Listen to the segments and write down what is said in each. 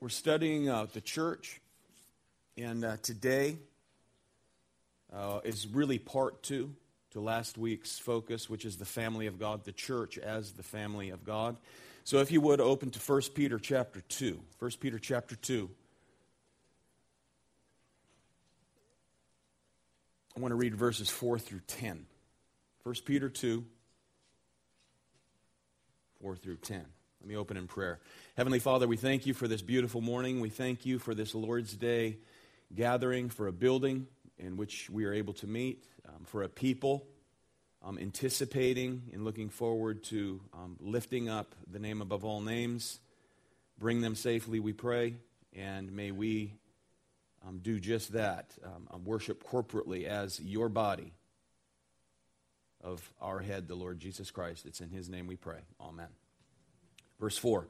We're studying uh, the church, and uh, today uh, is really part two to last week's focus, which is the family of God, the church as the family of God. So, if you would open to 1 Peter chapter 2. 1 Peter chapter 2. I want to read verses 4 through 10. 1 Peter 2, 4 through 10. Let me open in prayer. Heavenly Father, we thank you for this beautiful morning. We thank you for this Lord's Day gathering, for a building in which we are able to meet, um, for a people um, anticipating and looking forward to um, lifting up the name above all names. Bring them safely, we pray, and may we um, do just that um, worship corporately as your body of our head, the Lord Jesus Christ. It's in his name we pray. Amen. Verse 4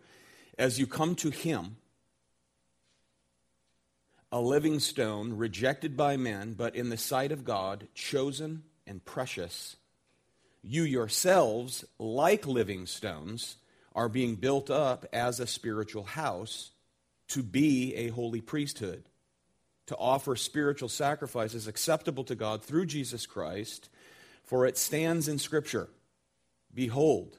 As you come to him, a living stone, rejected by men, but in the sight of God, chosen and precious, you yourselves, like living stones, are being built up as a spiritual house to be a holy priesthood, to offer spiritual sacrifices acceptable to God through Jesus Christ. For it stands in Scripture Behold,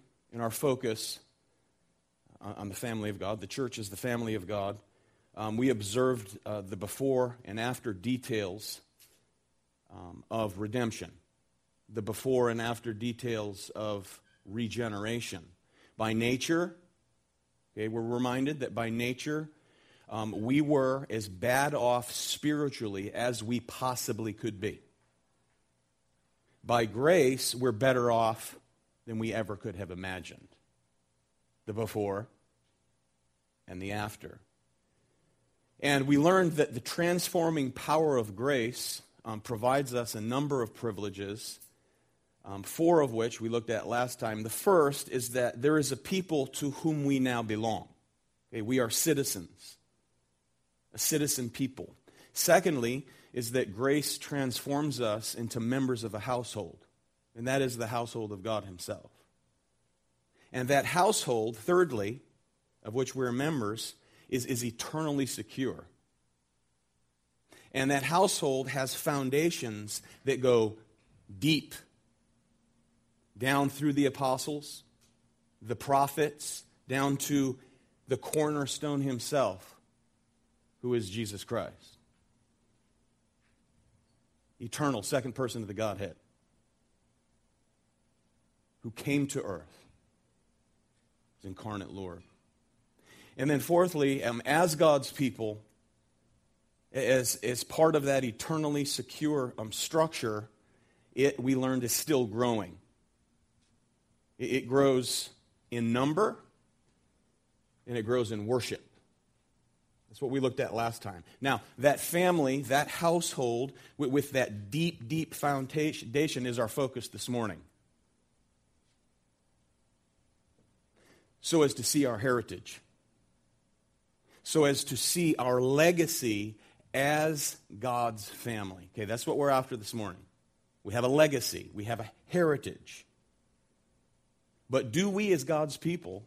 in our focus on the family of God. The church is the family of God. Um, we observed uh, the before and after details um, of redemption, the before and after details of regeneration. By nature, okay, we're reminded that by nature, um, we were as bad off spiritually as we possibly could be. By grace, we're better off than we ever could have imagined. The before and the after. And we learned that the transforming power of grace um, provides us a number of privileges, um, four of which we looked at last time. The first is that there is a people to whom we now belong. Okay, we are citizens, a citizen people. Secondly, is that grace transforms us into members of a household and that is the household of God Himself. And that household, thirdly, of which we're members, is, is eternally secure. And that household has foundations that go deep down through the apostles, the prophets, down to the cornerstone himself, who is Jesus Christ. Eternal, second person of the Godhead who came to earth, his incarnate Lord. And then, fourthly, um, as God's people, as, as part of that eternally secure um, structure, it, we learned, is still growing. It, it grows in number and it grows in worship. That's what we looked at last time. Now, that family, that household, with, with that deep, deep foundation is our focus this morning. So as to see our heritage, so as to see our legacy as God's family. Okay, that's what we're after this morning. We have a legacy, we have a heritage. But do we, as God's people,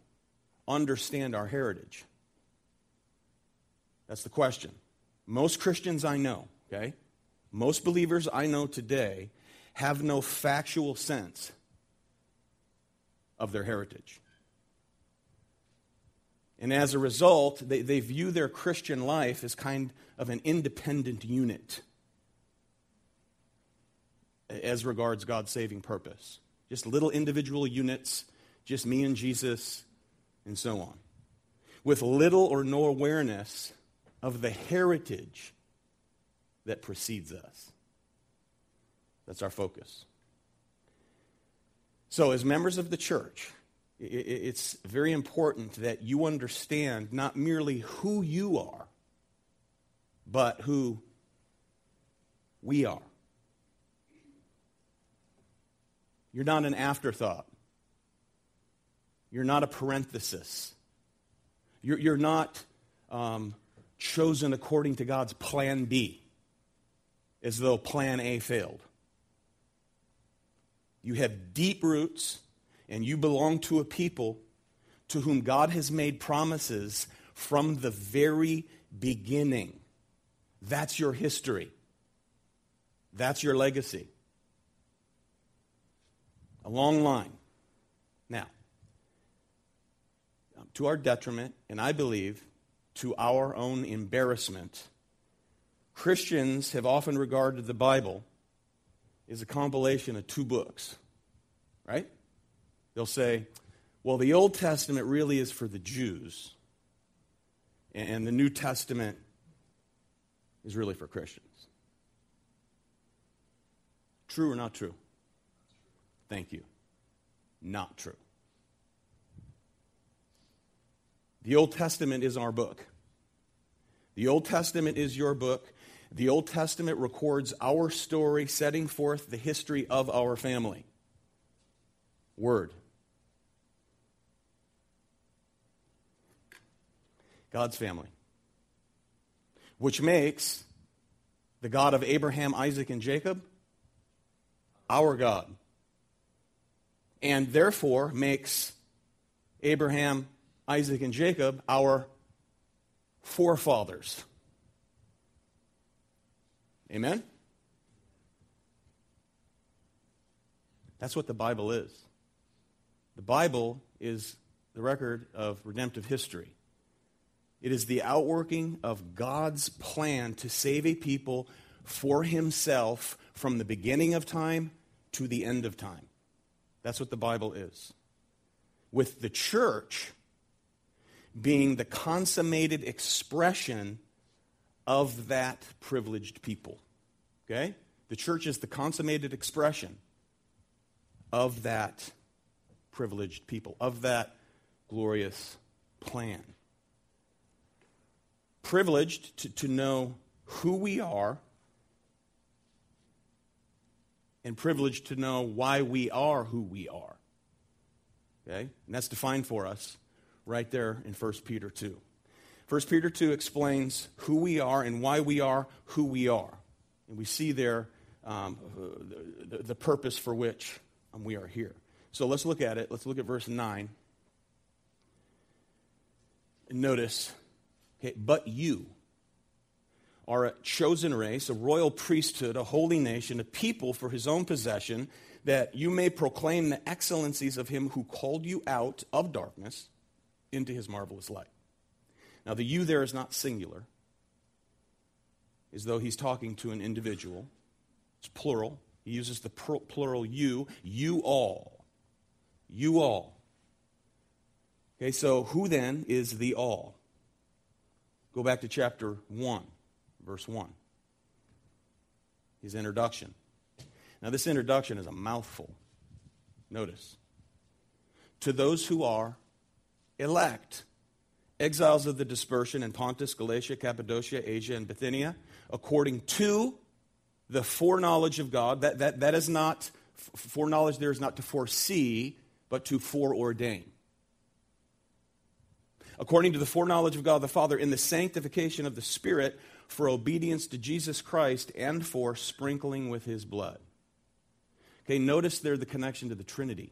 understand our heritage? That's the question. Most Christians I know, okay, most believers I know today have no factual sense of their heritage. And as a result, they, they view their Christian life as kind of an independent unit as regards God's saving purpose. Just little individual units, just me and Jesus, and so on. With little or no awareness of the heritage that precedes us. That's our focus. So, as members of the church, it's very important that you understand not merely who you are, but who we are. You're not an afterthought. You're not a parenthesis. You're, you're not um, chosen according to God's plan B, as though plan A failed. You have deep roots, and you belong to a people to whom God has made promises from the very beginning. That's your history. That's your legacy. A long line. Now, um, to our detriment, and I believe to our own embarrassment, Christians have often regarded the Bible as a compilation of two books, right? They'll say, well, the Old Testament really is for the Jews, and the New Testament is really for Christians. True or not true? Thank you. Not true. The Old Testament is our book. The Old Testament is your book. The Old Testament records our story, setting forth the history of our family. Word. God's family. Which makes the God of Abraham, Isaac, and Jacob our God and therefore makes Abraham, Isaac, and Jacob our forefathers. Amen? That's what the Bible is. The Bible is the record of redemptive history. It is the outworking of God's plan to save a people for himself from the beginning of time to the end of time. That's what the Bible is. With the church being the consummated expression of that privileged people. Okay? The church is the consummated expression of that privileged people, of that glorious plan. Privileged to, to know who we are and privileged to know why we are who we are. Okay? And that's defined for us right there in 1 Peter 2. 1 Peter 2 explains who we are and why we are who we are. And we see there um, the, the, purpose for which um, we are here. So let's look at it. Let's look at verse 9. And notice, okay, but you are a chosen race, a royal priesthood, a holy nation, a people for his own possession, that you may proclaim the excellencies of him who called you out of darkness into his marvelous light. Now, the you there is not singular, as though he's talking to an individual. It's plural. He uses the plural you, you all. You all. Okay, so who then is the all? Go back to chapter 1 verse 1. His introduction. Now, this introduction is a mouthful. Notice. To those who are elect, exiles of the dispersion in Pontus, Galatia, Cappadocia, Asia, and Bithynia, according to the foreknowledge of God. That, that, that is not, foreknowledge there is not to foresee, but to foreordain according to the foreknowledge of God the Father, in the sanctification of the Spirit, for obedience to Jesus Christ and for sprinkling with his blood. Okay, notice there the connection to the Trinity.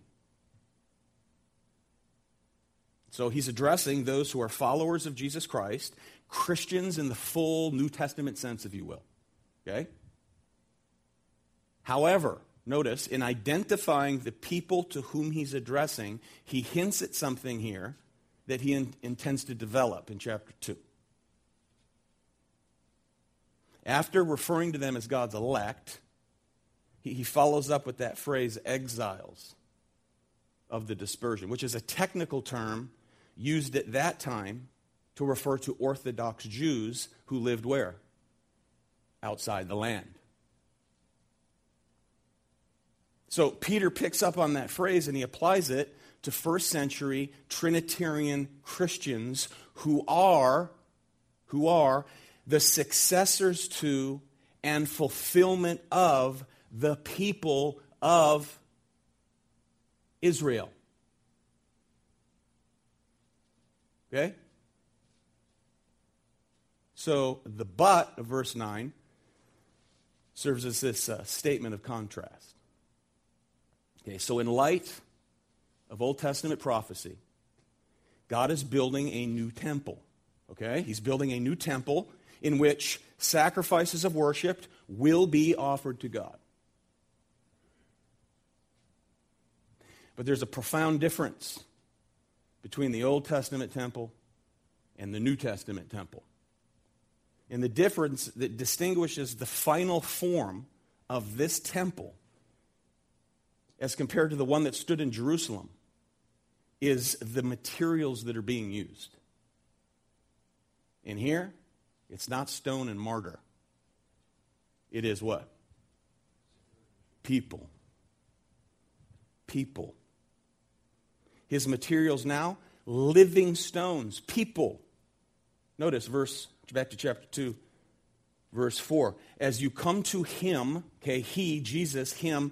So he's addressing those who are followers of Jesus Christ, Christians in the full New Testament sense, if you will. Okay? However, notice in identifying the people to whom he's addressing, he hints at something here that he in, intends to develop in chapter 2. After referring to them as God's elect, he, he follows up with that phrase, exiles of the dispersion, which is a technical term used at that time to refer to Orthodox Jews who lived where? Outside the land. So Peter picks up on that phrase and he applies it to first century Trinitarian Christians who are, who are the successors to and fulfillment of the people of Israel. Okay? So the but of verse 9 serves as this uh, statement of contrast. Okay, so in light of Old Testament prophecy, God is building a new temple. Okay? He's building a new temple in which sacrifices of worship will be offered to God. But there's a profound difference between the Old Testament temple and the New Testament temple. And the difference that distinguishes the final form of this temple as compared to the one that stood in Jerusalem is the materials that are being used. In here, it's not stone and mortar. It is what? People. People. His materials now, living stones, people. Notice verse, back to chapter 2, verse 4. As you come to him, okay, he, Jesus, him,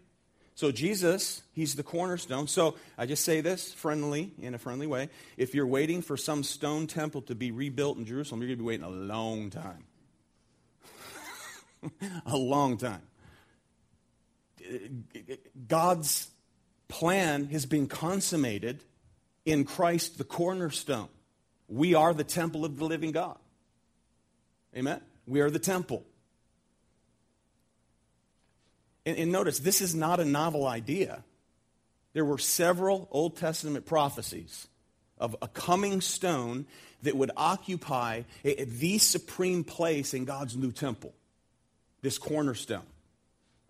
So Jesus, he's the cornerstone. So I just say this friendly, in a friendly way. If you're waiting for some stone temple to be rebuilt in Jerusalem, you're going to be waiting a long time. a long time. God's plan has been consummated in Christ, the cornerstone. We are the temple of the living God. Amen? We are the temple. And, and notice, this is not a novel idea. There were several Old Testament prophecies of a coming stone that would occupy the supreme place in God's new temple, this cornerstone.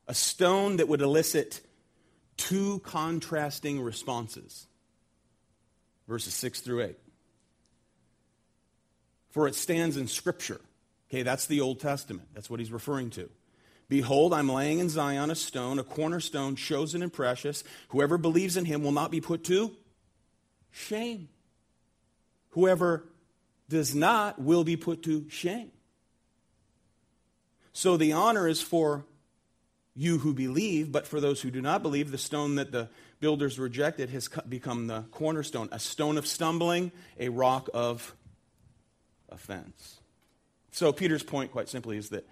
A stone that would elicit two contrasting responses. Verses 6 through 8. For it stands in Scripture. Okay, that's the Old Testament. That's what he's referring to. Behold, I'm laying in Zion a stone, a cornerstone, chosen and precious. Whoever believes in him will not be put to shame. Whoever does not will be put to shame. So the honor is for you who believe, but for those who do not believe, the stone that the builders rejected has become the cornerstone, a stone of stumbling, a rock of offense. So Peter's point, quite simply, is that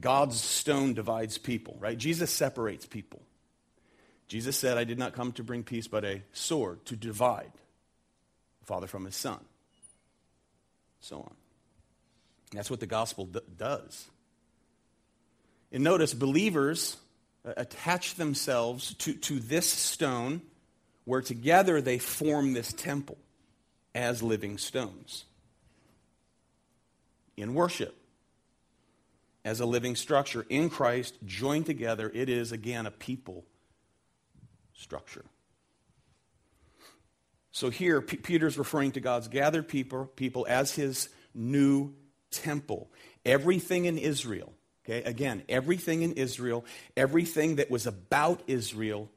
God's stone divides people, right? Jesus separates people. Jesus said, I did not come to bring peace, but a sword to divide the father from his son. So on. That's what the gospel d- does. And notice, believers uh, attach themselves to, to this stone where together they form this temple as living stones in worship as a living structure. In Christ, joined together, it is again a people structure. So here, P- Peter's referring to God's gathered people, people as his new temple. Everything in Israel, okay, again, everything in Israel, everything that was about Israel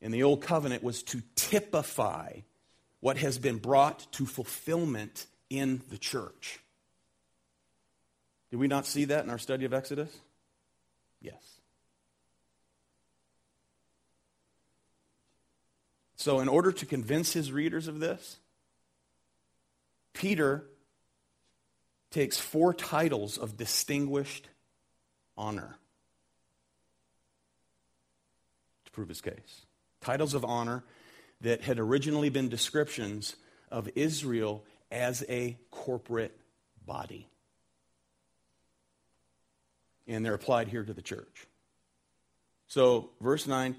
in the Old Covenant was to typify what has been brought to fulfillment in the church. Did we not see that in our study of Exodus? Yes. So, in order to convince his readers of this, Peter takes four titles of distinguished honor to prove his case. Titles of honor that had originally been descriptions of Israel as a corporate body. And they're applied here to the church. So, verse 9,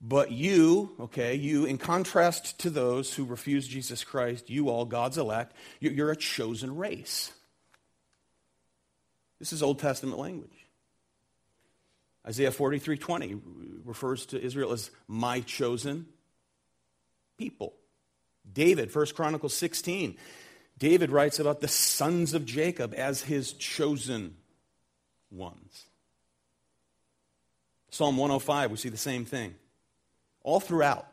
but you, okay, you, in contrast to those who refuse Jesus Christ, you all, God's elect, you're a chosen race. This is Old Testament language. Isaiah 43 20 refers to Israel as my chosen people. David, 1 Chronicles 16, David writes about the sons of Jacob as his chosen ones. Psalm 105, we see the same thing. All throughout,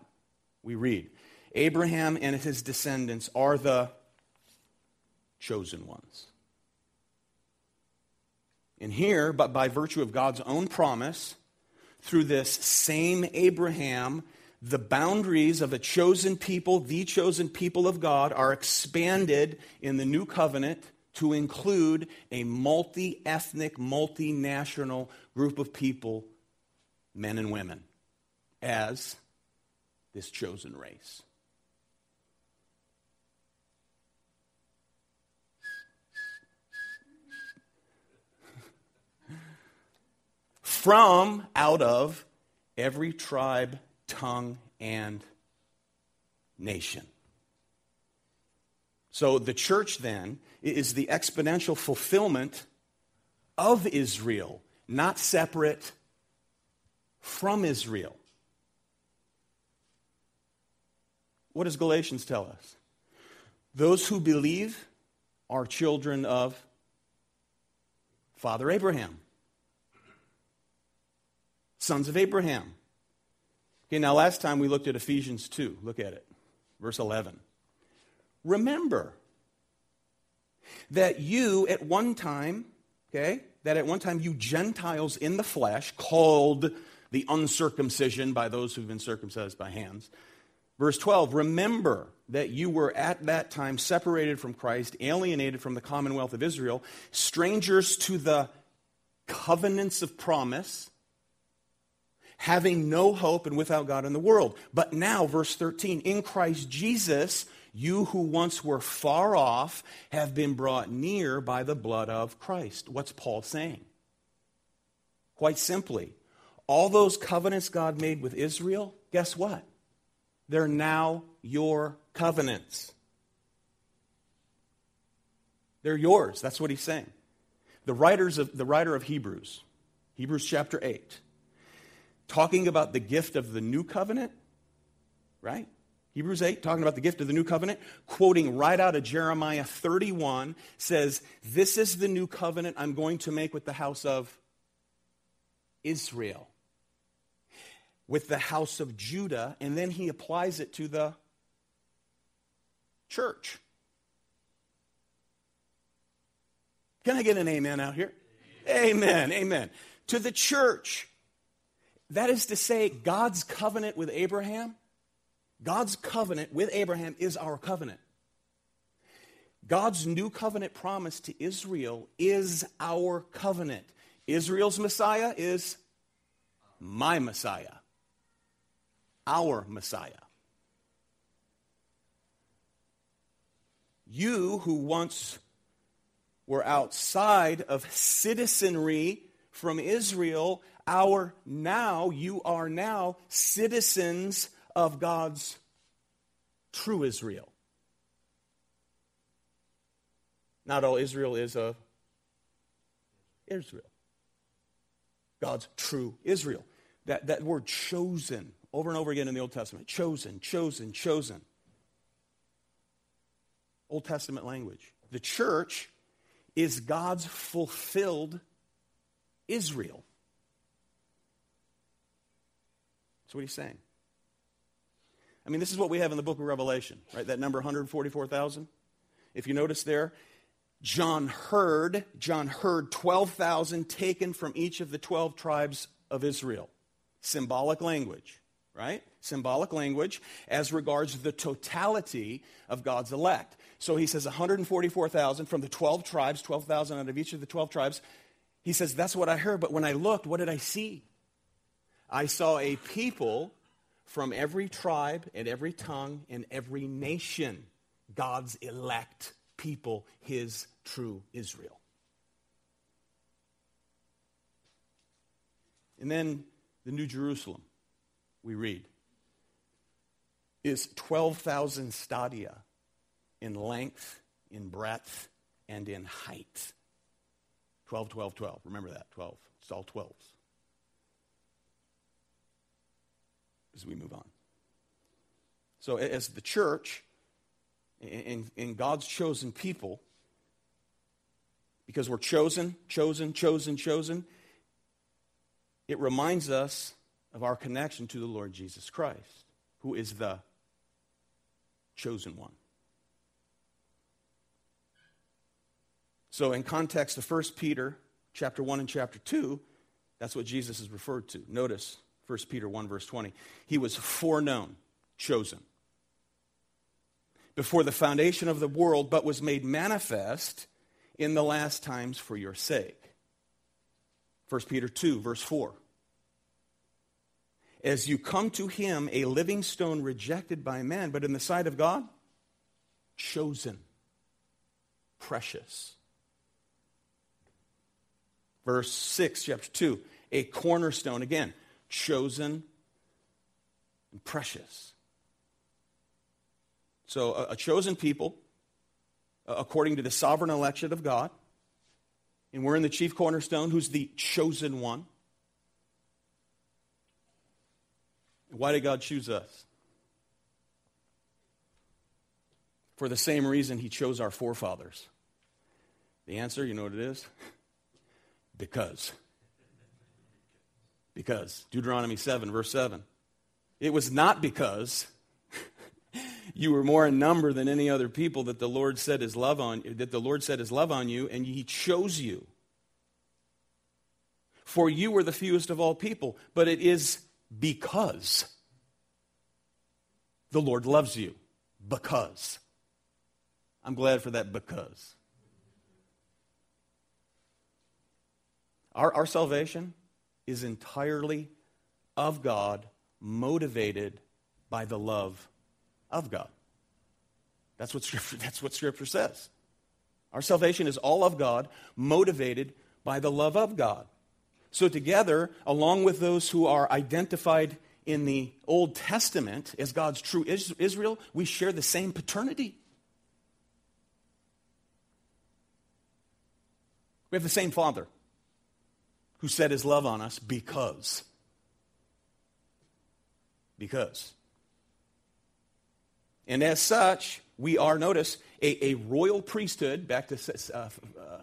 we read Abraham and his descendants are the chosen ones. And here, but by virtue of God's own promise, through this same Abraham, the boundaries of a chosen people, the chosen people of God, are expanded in the new covenant to include a multi ethnic, multinational group of people, men and women, as this chosen race. From out of every tribe tongue, and nation. So the church then is the exponential fulfillment of Israel, not separate from Israel. What does Galatians tell us? Those who believe are children of Father Abraham, sons of Abraham. Okay, now last time we looked at Ephesians 2. Look at it, verse 11. Remember that you at one time, okay, that at one time you Gentiles in the flesh, called the uncircumcision by those who've been circumcised by hands. Verse 12, remember that you were at that time separated from Christ, alienated from the commonwealth of Israel, strangers to the covenants of promise having no hope and without God in the world. But now, verse 13, in Christ Jesus, you who once were far off have been brought near by the blood of Christ. What's Paul saying? Quite simply, all those covenants God made with Israel, guess what? They're now your covenants. They're yours. That's what he's saying. The, writers of, the writer of Hebrews, Hebrews chapter 8, talking about the gift of the new covenant, right? Hebrews 8, talking about the gift of the new covenant, quoting right out of Jeremiah 31, says, This is the new covenant I'm going to make with the house of Israel, with the house of Judah, and then he applies it to the church. Can I get an amen out here? Amen, amen. To the church. That is to say, God's covenant with Abraham, God's covenant with Abraham is our covenant. God's new covenant promise to Israel is our covenant. Israel's Messiah is my Messiah, our Messiah. You who once were outside of citizenry from Israel our now, you are now citizens of God's true Israel. Not all Israel is a Israel. God's true Israel. That, that word chosen, over and over again in the Old Testament. Chosen, chosen, chosen. Old Testament language. The church is God's fulfilled Israel. That's what he's saying. I mean, this is what we have in the book of Revelation, right? That number 144,000. If you notice there, John heard, John heard 12,000 taken from each of the 12 tribes of Israel. Symbolic language, right? Symbolic language as regards the totality of God's elect. So he says 144,000 from the 12 tribes, 12,000 out of each of the 12 tribes. He says, That's what I heard. But when I looked, what did I see? I saw a people from every tribe and every tongue and every nation, God's elect people, his true Israel. And then the New Jerusalem, we read, is 12,000 stadia in length, in breadth, and in height. 12, 12, 12. Remember that, 12. It's all 12s. As we move on. So, as the church, in, in God's chosen people, because we're chosen, chosen, chosen, chosen, it reminds us of our connection to the Lord Jesus Christ, who is the chosen one. So, in context of 1 Peter chapter 1 and chapter 2, that's what Jesus is referred to. Notice 1 Peter 1, verse 20. He was foreknown, chosen, before the foundation of the world, but was made manifest in the last times for your sake. 1 Peter 2, verse 4. As you come to him, a living stone rejected by man, but in the sight of God, chosen, precious. Verse 6, chapter 2, a cornerstone, again, chosen and precious. So, a, a chosen people, according to the sovereign election of God, and we're in the chief cornerstone, who's the chosen one. Why did God choose us? For the same reason he chose our forefathers. The answer, you know what it is? Because. Because. Deuteronomy 7, verse 7. It was not because you were more in number than any other people that the Lord set his love on that the Lord set his love on you and he chose you. For you were the fewest of all people, but it is because the Lord loves you. Because. I'm glad for that because. Our, our salvation is entirely of God, motivated by the love of God. That's what Scripture, that's what Scripture says. Our salvation is all of God, motivated by the love of God. So, together, along with those who are identified in the Old Testament as God's true Israel, we share the same paternity. We have the same Father who set his love on us because. Because. And as such, we are, notice, a, a royal priesthood, back to uh, uh,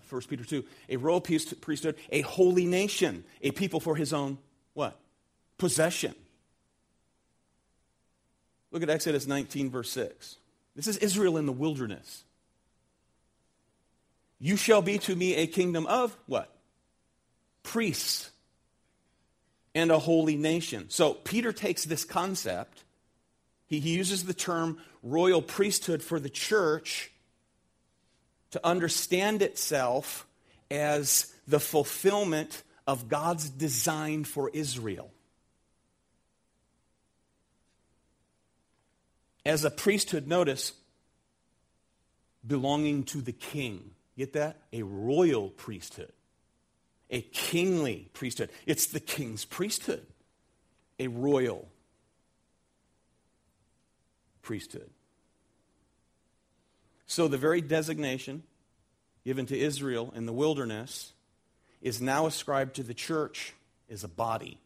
1 Peter 2, a royal priesthood, a holy nation, a people for his own, what? Possession. Look at Exodus 19, verse 6. This is Israel in the wilderness. You shall be to me a kingdom of what? Priests and a holy nation. So Peter takes this concept he, he uses the term royal priesthood for the church to understand itself as the fulfillment of God's design for Israel. As a priesthood, notice, belonging to the king. Get that? A royal priesthood, a kingly priesthood. It's the king's priesthood, a royal priesthood. So the very designation given to Israel in the wilderness is now ascribed to the church as a body,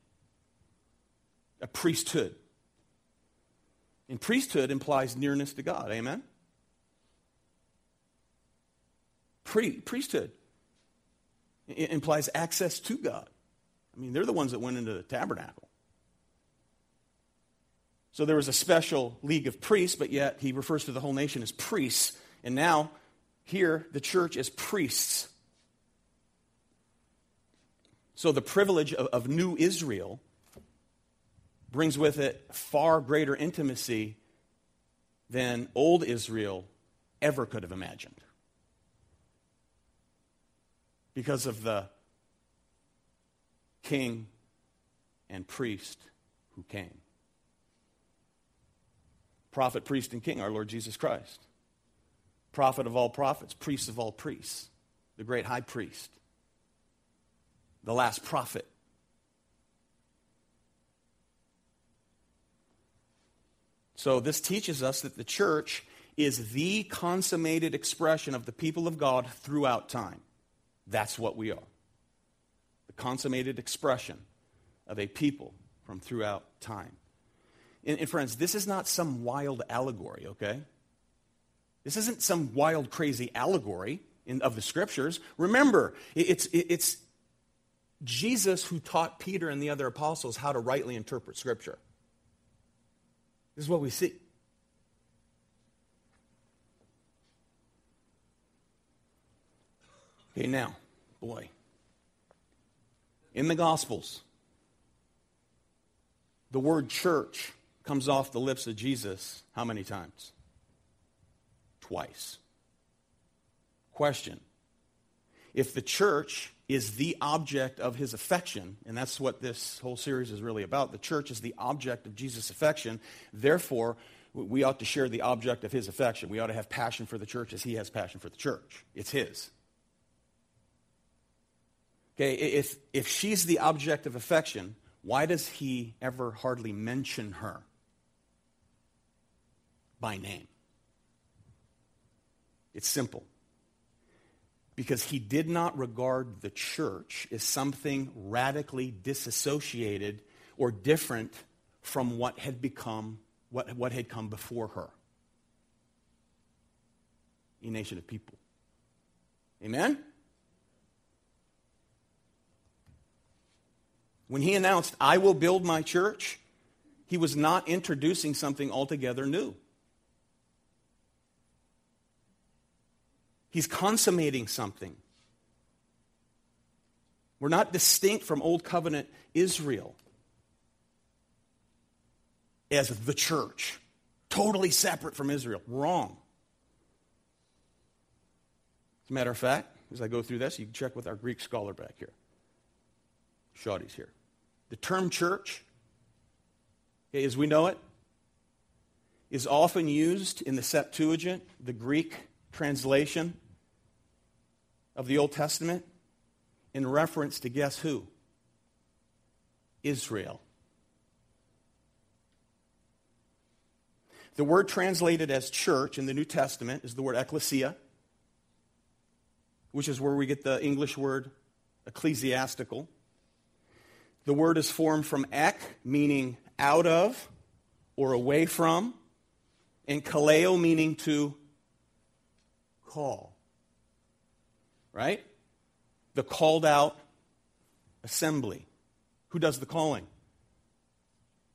a priesthood. And priesthood implies nearness to God. Amen? Priesthood it implies access to God. I mean, they're the ones that went into the tabernacle. So there was a special league of priests, but yet he refers to the whole nation as priests. And now, here, the church is priests. So the privilege of, of new Israel brings with it far greater intimacy than old Israel ever could have imagined. Because of the king and priest who came. Prophet, priest, and king, our Lord Jesus Christ. Prophet of all prophets, priest of all priests, the great high priest, the last prophet. So, this teaches us that the church is the consummated expression of the people of God throughout time. That's what we are. The consummated expression of a people from throughout time. And, and, friends, this is not some wild allegory, okay? This isn't some wild, crazy allegory in, of the scriptures. Remember, it's, it's Jesus who taught Peter and the other apostles how to rightly interpret scripture. This is what we see. Okay, now, boy, in the Gospels, the word church comes off the lips of Jesus how many times? Twice. Question If the church is the object of his affection, and that's what this whole series is really about, the church is the object of Jesus' affection, therefore, we ought to share the object of his affection. We ought to have passion for the church as he has passion for the church. It's his. Okay, if, if she's the object of affection, why does he ever hardly mention her by name? It's simple. Because he did not regard the church as something radically disassociated or different from what had become, what, what had come before her. A nation of people. Amen? When he announced, I will build my church, he was not introducing something altogether new. He's consummating something. We're not distinct from Old Covenant Israel as the church, totally separate from Israel. Wrong. As a matter of fact, as I go through this, you can check with our Greek scholar back here. Shawty's here. The term church, as we know it, is often used in the Septuagint, the Greek translation of the Old Testament, in reference to guess who? Israel. The word translated as church in the New Testament is the word ecclesia, which is where we get the English word ecclesiastical. The word is formed from ek, meaning out of or away from, and kaleo, meaning to call. Right? The called out assembly. Who does the calling?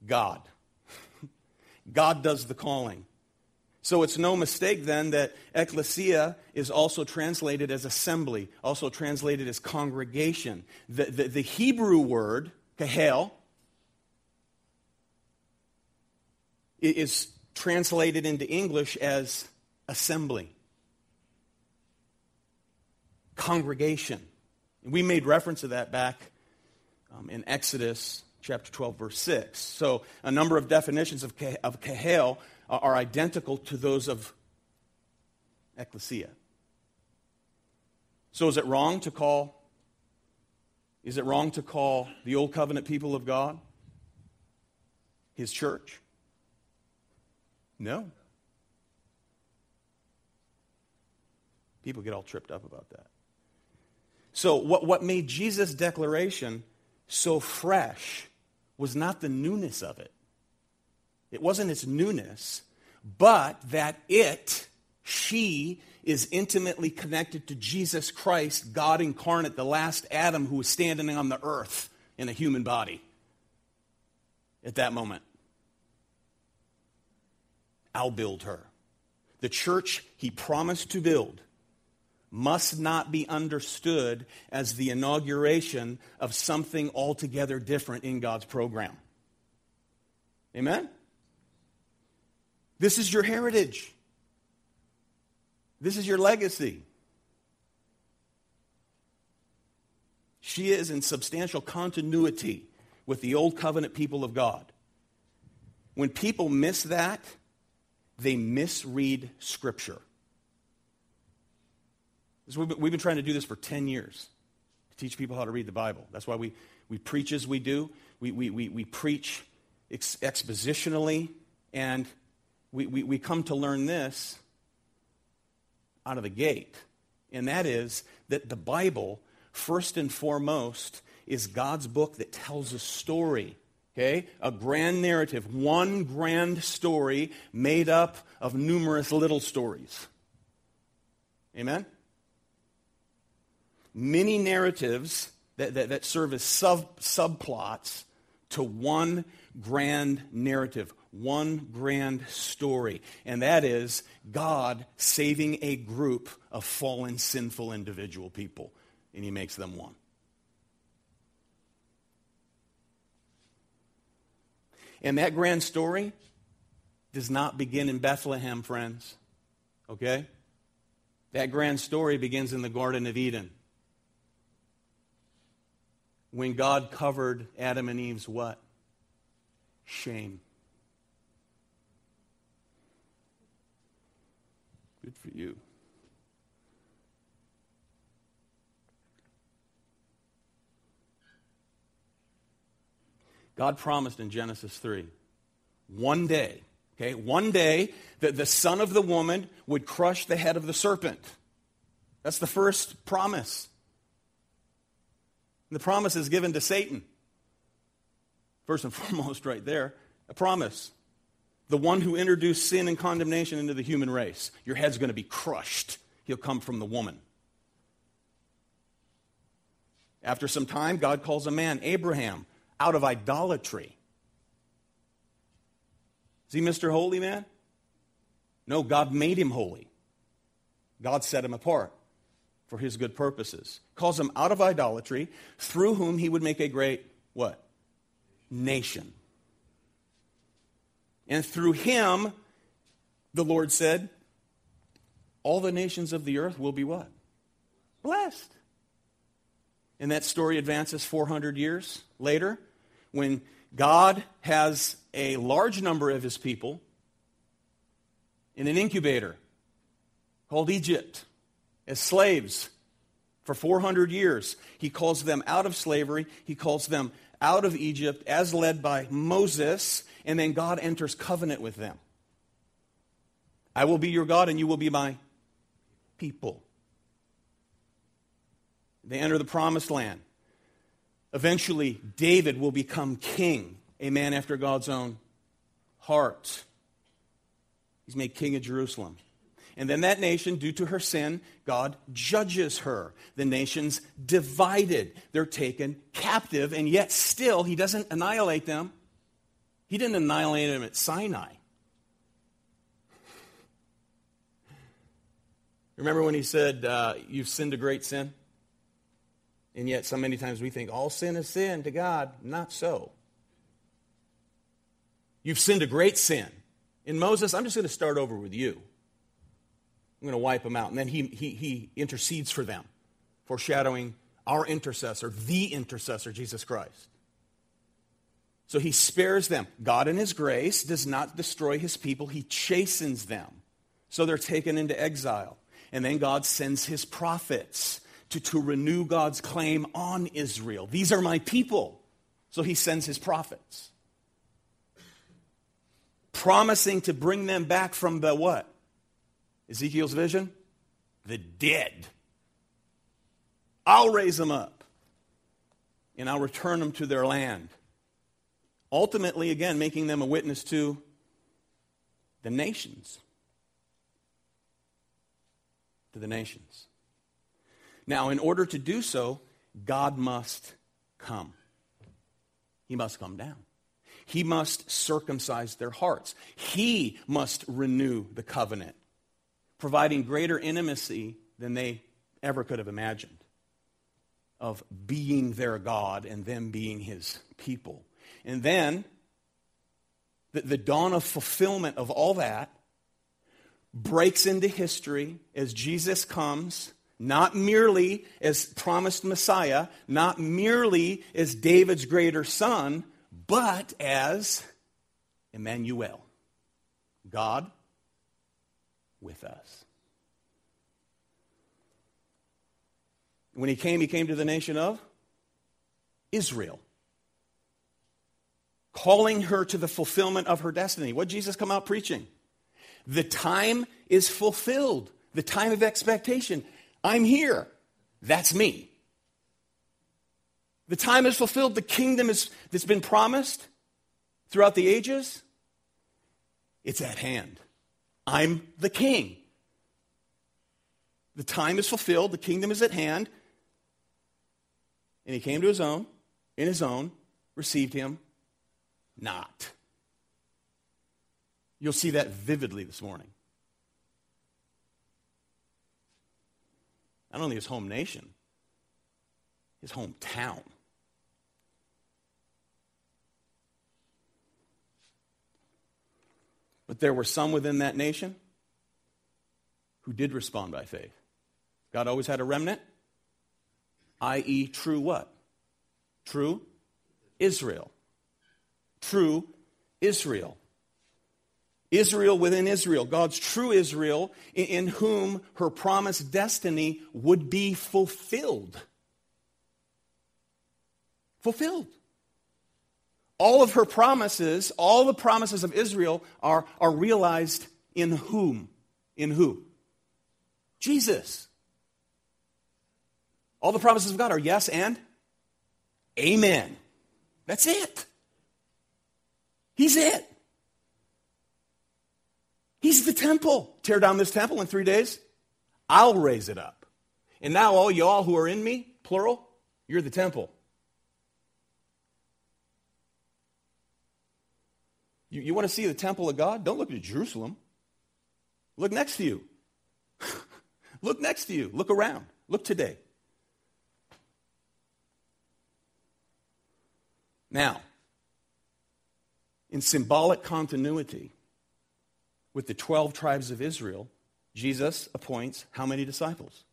God. God does the calling. So it's no mistake then that ecclesia is also translated as assembly, also translated as congregation. The, the, the Hebrew word kahal, is translated into English as assembly, congregation. We made reference to that back um, in Exodus chapter 12, verse 6. So a number of definitions of, of kahal are identical to those of ecclesia. So is it wrong to call is it wrong to call the Old Covenant people of God his church? No. People get all tripped up about that. So, what, what made Jesus' declaration so fresh was not the newness of it. It wasn't its newness, but that it, she, is intimately connected to Jesus Christ, God incarnate, the last Adam who was standing on the earth in a human body at that moment. I'll build her. The church he promised to build must not be understood as the inauguration of something altogether different in God's program. Amen? This is your heritage. This is your legacy. She is in substantial continuity with the old covenant people of God. When people miss that, they misread Scripture. We've been, trying to do this for 10 years to teach people how to read the Bible. That's why we, we preach as we do. We, we, we, we preach ex- expositionally, and we, we, we come to learn this out of the gate. And that is that the Bible, first and foremost, is God's book that tells a story. Okay? A grand narrative, one grand story made up of numerous little stories. Amen? Many narratives that, that, that serve as sub, subplots to one grand narrative, one grand story. And that is God saving a group of fallen, sinful individual people. And he makes them one. And that grand story does not begin in Bethlehem, friends. Okay? That grand story begins in the Garden of Eden. When God covered Adam and Eve's what? Shame. Good for you. God promised in Genesis 3 one day, okay, one day that the son of the woman would crush the head of the serpent. That's the first promise. And the promise is given to Satan. First and foremost, right there, a promise. The one who introduced sin and condemnation into the human race. Your head's going to be crushed. He'll come from the woman. After some time, God calls a man, Abraham, out of idolatry. Is he Mr. Holy Man? No, God made him holy. God set him apart for his good purposes. Calls him out of idolatry, through whom he would make a great what? Nation. And through him, the Lord said, all the nations of the earth will be what? Blessed. And that story advances 400 years later when God has a large number of his people in an incubator called Egypt as slaves for 400 years. He calls them out of slavery, he calls them out of Egypt as led by Moses, and then God enters covenant with them. I will be your God and you will be my people. They enter the promised land. Eventually, David will become king, a man after God's own heart. He's made king of Jerusalem. And then that nation, due to her sin, God judges her. The nation's divided. They're taken captive, and yet still, he doesn't annihilate them. He didn't annihilate him at Sinai. Remember when he said, uh, You've sinned a great sin? And yet, so many times we think all sin is sin to God. Not so. You've sinned a great sin. In Moses, I'm just going to start over with you. I'm going to wipe them out. And then he, he, he intercedes for them, foreshadowing our intercessor, the intercessor, Jesus Christ. So he spares them. God, in his grace, does not destroy his people, he chastens them. So they're taken into exile. And then God sends his prophets to, to renew God's claim on Israel. These are my people. So he sends his prophets, promising to bring them back from the what? Ezekiel's vision? The dead. I'll raise them up and I'll return them to their land. Ultimately, again, making them a witness to the nations. To the nations. Now, in order to do so, God must come. He must come down. He must circumcise their hearts. He must renew the covenant, providing greater intimacy than they ever could have imagined of being their God and them being his people. And then, the, the dawn of fulfillment of all that breaks into history as Jesus comes, not merely as promised Messiah, not merely as David's greater son, but as Emmanuel, God with us. When he came, he came to the nation of Israel, calling her to the fulfillment of her destiny. What Jesus come out preaching? The time is fulfilled. The time of expectation. I'm here. That's me. The time is fulfilled. The kingdom is, that's been promised throughout the ages, it's at hand. I'm the king. The time is fulfilled. The kingdom is at hand. And he came to his own, in his own, received him not. You'll see that vividly this morning. Not only his home nation, his hometown. But there were some within that nation who did respond by faith. God always had a remnant, i.e., true what? True Israel. True Israel. Israel within Israel, God's true Israel, in whom her promised destiny would be fulfilled. Fulfilled. All of her promises, all the promises of Israel are, are realized in whom? In who? Jesus. All the promises of God are yes and amen. That's it. He's it. He's the temple. Tear down this temple in three days, I'll raise it up. And now, all y'all who are in me, plural, you're the temple. You, you want to see the temple of God? Don't look at Jerusalem. Look next to you. look next to you. Look around. Look today. Now, in symbolic continuity with the 12 tribes of Israel, Jesus appoints how many disciples?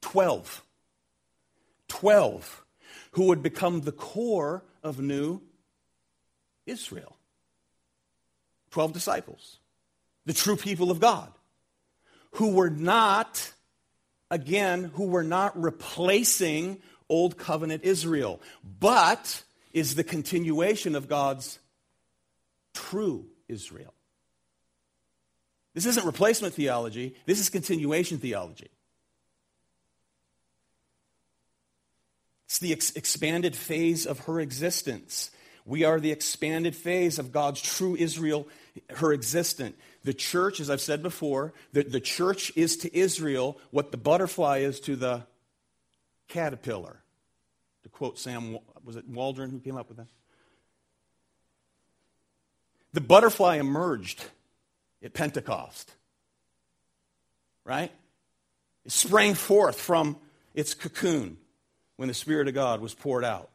12. 12 who would become the core of new Israel. 12 disciples, the true people of God, who were not, again, who were not replacing Old Covenant Israel, but is the continuation of God's true Israel. This isn't replacement theology, this is continuation theology. It's the ex- expanded phase of her existence. We are the expanded phase of God's true Israel, her existence. The church, as I've said before, the, the church is to Israel what the butterfly is to the caterpillar. To quote Sam, was it Waldron who came up with that? The butterfly emerged at Pentecost, right? It sprang forth from its cocoon when the Spirit of God was poured out.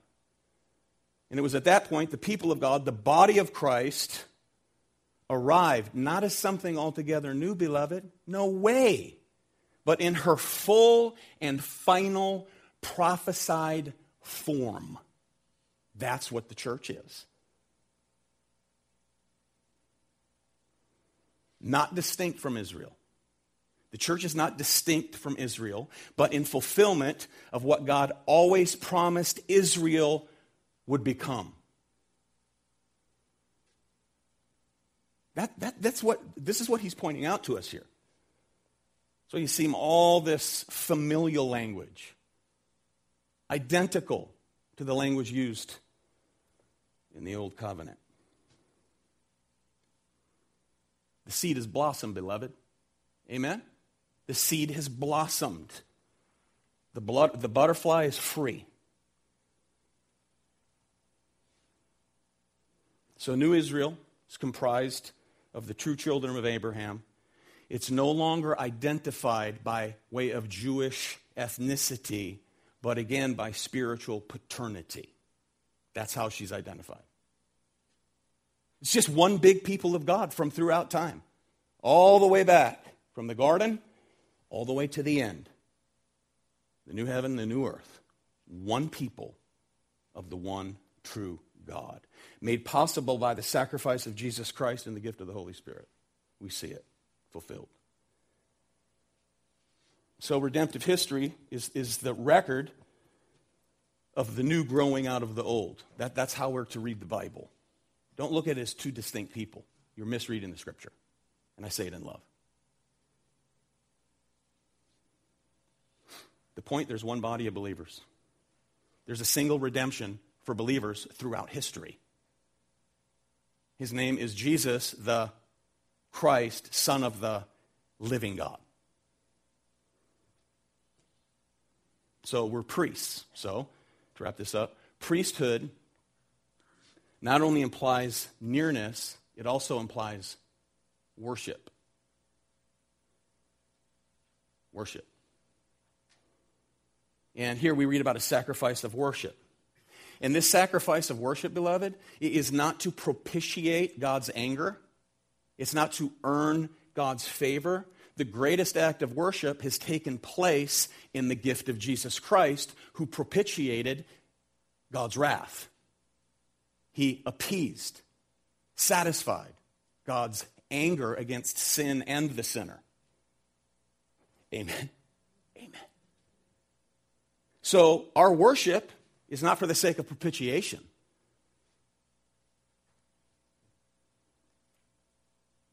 And it was at that point the people of God, the body of Christ, arrived not as something altogether new, beloved. No way. But in her full and final prophesied form. That's what the church is. Not distinct from Israel. The church is not distinct from Israel, but in fulfillment of what God always promised Israel would become. That, that, that's what, this is what he's pointing out to us here. So you see all this familial language, identical to the language used in the Old Covenant. The seed has blossomed, beloved. Amen? The seed has blossomed. The, blood, the butterfly is free. So, New Israel is comprised of the true children of Abraham. It's no longer identified by way of Jewish ethnicity, but again by spiritual paternity. That's how she's identified. It's just one big people of God from throughout time. all the way back from the garden all the way to the end. The new heaven, the new earth. One people of the one true God. Made possible by the sacrifice of Jesus Christ and the gift of the Holy Spirit. We see it fulfilled. So, redemptive history is, is the record of the new growing out of the old. That, that's how we're to read the Bible. Don't look at it as two distinct people. You're misreading the scripture. And I say it in love. The point there's one body of believers, there's a single redemption for believers throughout history. His name is Jesus, the Christ, Son of the living God. So we're priests. So, to wrap this up, priesthood not only implies nearness, it also implies worship. Worship. And here we read about a sacrifice of worship. And this sacrifice of worship, beloved, is not to propitiate God's anger. It's not to earn God's favor. The greatest act of worship has taken place in the gift of Jesus Christ, who propitiated God's wrath. He appeased, satisfied God's anger against sin and the sinner. Amen. Amen. So our worship is not for the sake of propitiation.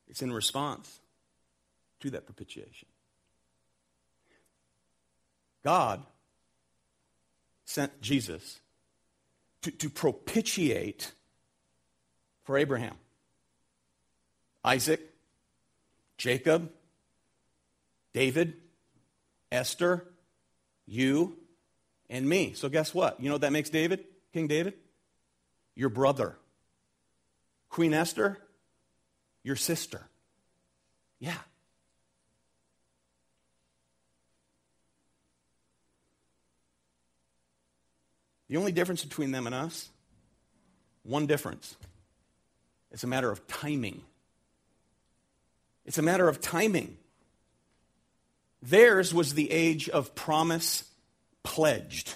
It's in response to that propitiation. God sent Jesus to, to propitiate for Abraham, Isaac, Jacob, David, Esther, you, and me. So, guess what? You know what that makes David, King David? Your brother. Queen Esther, your sister. Yeah. The only difference between them and us, one difference. It's a matter of timing. It's a matter of timing. Theirs was the age of promise pledged.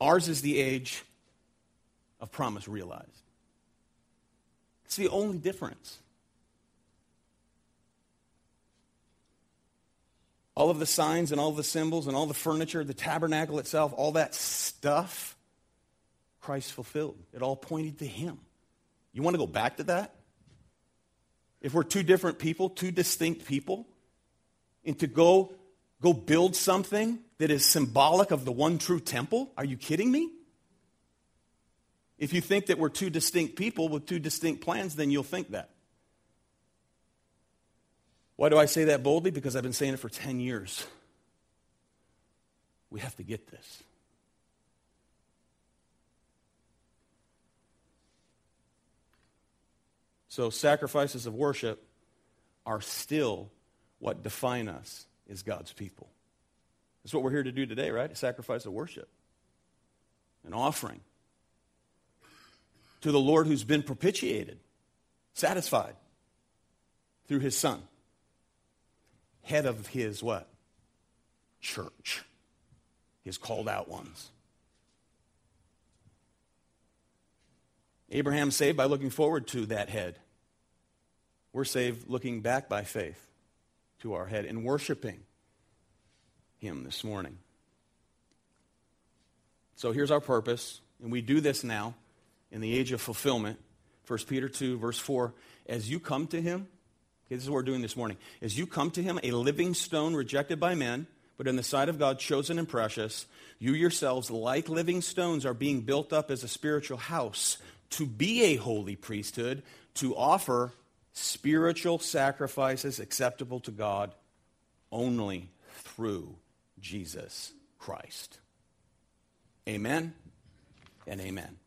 Ours is the age of promise realized. It's the only difference. All of the signs and all the symbols and all the furniture, the tabernacle itself, all that stuff, Christ fulfilled. It all pointed to Him. You want to go back to that? If we're two different people, two distinct people, and to go, go build something that is symbolic of the one true temple? Are you kidding me? If you think that we're two distinct people with two distinct plans, then you'll think that. Why do I say that boldly? Because I've been saying it for 10 years. We have to get this. So, sacrifices of worship are still what define us as God's people. That's what we're here to do today, right? A sacrifice of worship, an offering to the Lord who's been propitiated, satisfied through his Son head of his what? Church. His called out ones. Abraham saved by looking forward to that head. We're saved looking back by faith to our head and worshiping him this morning. So here's our purpose, and we do this now in the age of fulfillment. 1 Peter 2, verse 4 As you come to him, Okay, this is what we're doing this morning. As you come to him, a living stone rejected by men, but in the sight of God chosen and precious, you yourselves, like living stones, are being built up as a spiritual house to be a holy priesthood, to offer spiritual sacrifices acceptable to God only through Jesus Christ. Amen and amen.